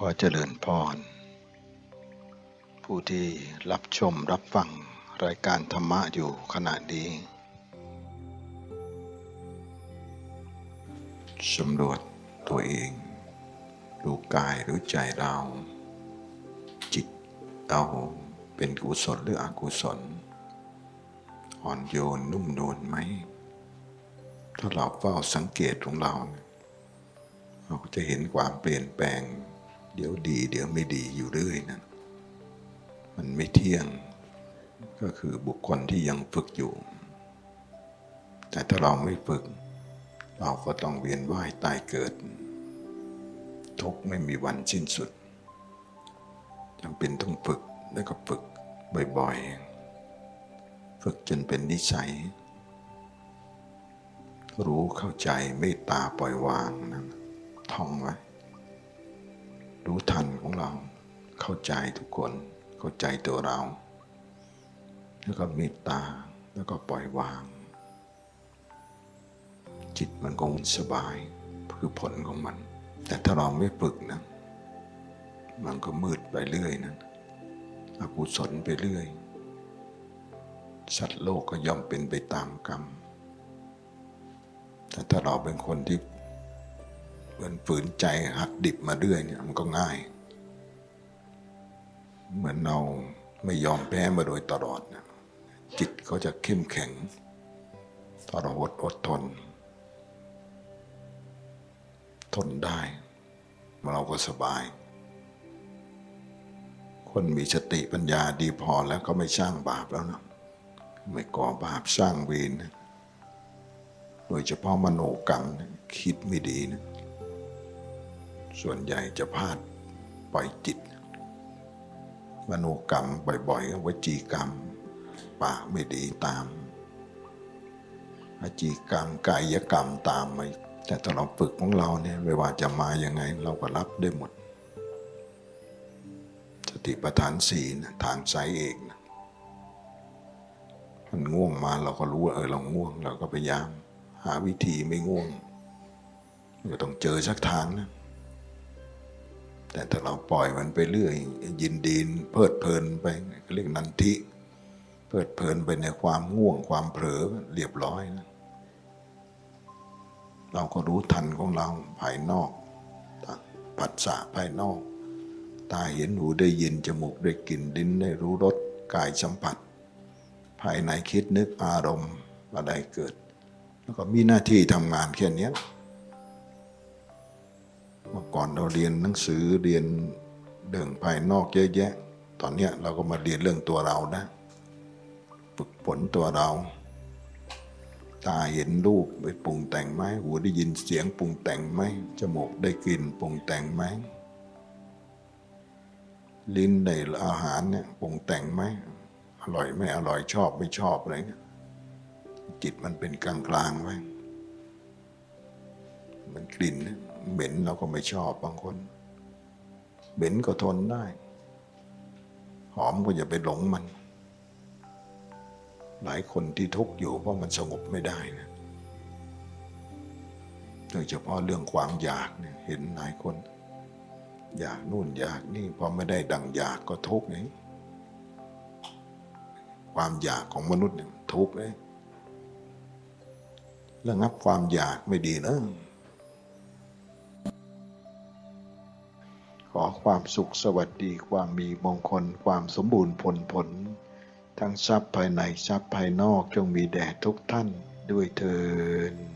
ขอเจริญพร ผู้ที่รับชมรับฟังรายการธรรมะอยู่ขณะนี้สำรวจตัวเองดูกายหรือใจเรา จิตเราเป็นกุศลหรืออกุศล อ่อนโยนนุ่มนวลไหม ถ้าเราเฝ้าสังเกตของเราเนี่ยเราก็จะเห็นความเปลี่ยนแปลง เดี๋ยวดี เดี๋ยวไม่ดีอยู่เรื่อยนะมันไม่เที่ยง ก็คือบุคคลที่ยังฝึกอยู่ แต่ถ้าเราไม่ฝึก เราก็ต้องเวียนว่ายตายเกิด ทุกไม่มีวันสิ้นสุดจำเป็นต้องฝึกแล้วก็ฝึกบ่อยๆ ฝึกจนเป็นนิสัย รู้เข้าใจเมตตาปล่อยวางนะท่องไว้ รู้ทันของเรา เข้าใจทุกคน เข้าใจตัวเรา แล้วก็เมตตาแล้วก็ปล่อยวาง จิตมันคงสบายคือผลของมัน แต่ถ้าเราไม่ฝึกนะ มันก็มืดไปเรื่อยนะอกุศลไปเรื่อย สัตว์โลกก็ย่อมเป็นไปตามกรรมแต่ถ้าเราเป็นคนที่ มือนฝืนใจหักดิบมาเรื่อยเนี่ยมันก็ง่าย เหมือนเราไม่ยอมแพ้มาโดยตลอดนะจิตเขาจะเข้มแข็งถ้าเราอดอดทน ทนได้ เราก็สบาย คนมีสติปัญญาดีพอแล้วก็ไม่สร้างบาปแล้วนะไม่ก่อบาปสร้างเวรนะโดยเฉพาะมโนกรรมนะคิดไม่ดีนะ ส่วนใหญ่จะพลาดปล่อยจิต มโนกรรมบ่อยๆวจีกรรม ปากไม่ดีตามอาจีกรรมกายกรรมตามมาแต่ถ้าเราฝึกของเราเนี่ยไม่ว่าจะมายังไงเราก็รับได้หมด สติปัฏฐานสี่นะทางสายเอกนะมันง่วงมาเราก็รู้ว่าเออเราง่วง เราก็พยายาม หาวิธีไม่ง่วงก็ต้องเจอสักทางนะ แต่ถ้าเราปล่อยมันไปเรื่อย ยินดีนเพลิดเพลินไปเรียกนันทิเพลิดเพลินไปในความง่วงความเผลอเรียบร้อยนะเราก็รู้ทันของเราภายนอกผัสสะภายนอก ตาเห็นหูได้ยินจมูกได้กลิ่นลิ้นได้รู้รสกายสัมผัส ภายในคิดนึกอารมณ์อะไรเกิด แล้วก็มีหน้าที่ทำงานแค่นี้ มื่อก่อนเราเรียนหนังสือเรียนเรื่องภายนอกเยอะแยะ ตอนนี้เราก็มาเรียนเรื่องตัวเรานะฝึกฝนตัวเรา ตาเห็นรูปไปปรุงแต่งไหมหูได้ยินเสียงปรุงแต่งไหมจมูกได้กลิ่นปรุงแต่งไหมลิ้นได้อาหารเนี่ยปรุงแต่งไหมอร่อยไม่อร่อยชอบไม่ชอบอะไรเงี้ยจิตมันเป็นกลางกลางไว้มันกลิ่นเนี่ย หม็นเราก็ไม่ชอบบางคน เหม็นก็ทนได้ หอมก็อย่าไปหลงมัน หลายคนที่ทุกข์อยู่เพราะมันสงบไม่ได้นะโดยเฉพาะเรื่องความอยากเนี่ยเห็นหลายคน อยากนู่นอยากนี่พอไม่ได้ดังอยากก็ทุกข์เองความอยากของมนุษย์เนี่ยทุกข์เลยระงับความอยากไม่ดีนะ อความสุขสวัสดีความมีมงคลความสมบูรณ์ผลผล ทั้งทรัพย์ภายในทรัพย์ภายนอกจงมีแด่ทุกท่านด้วยเทิน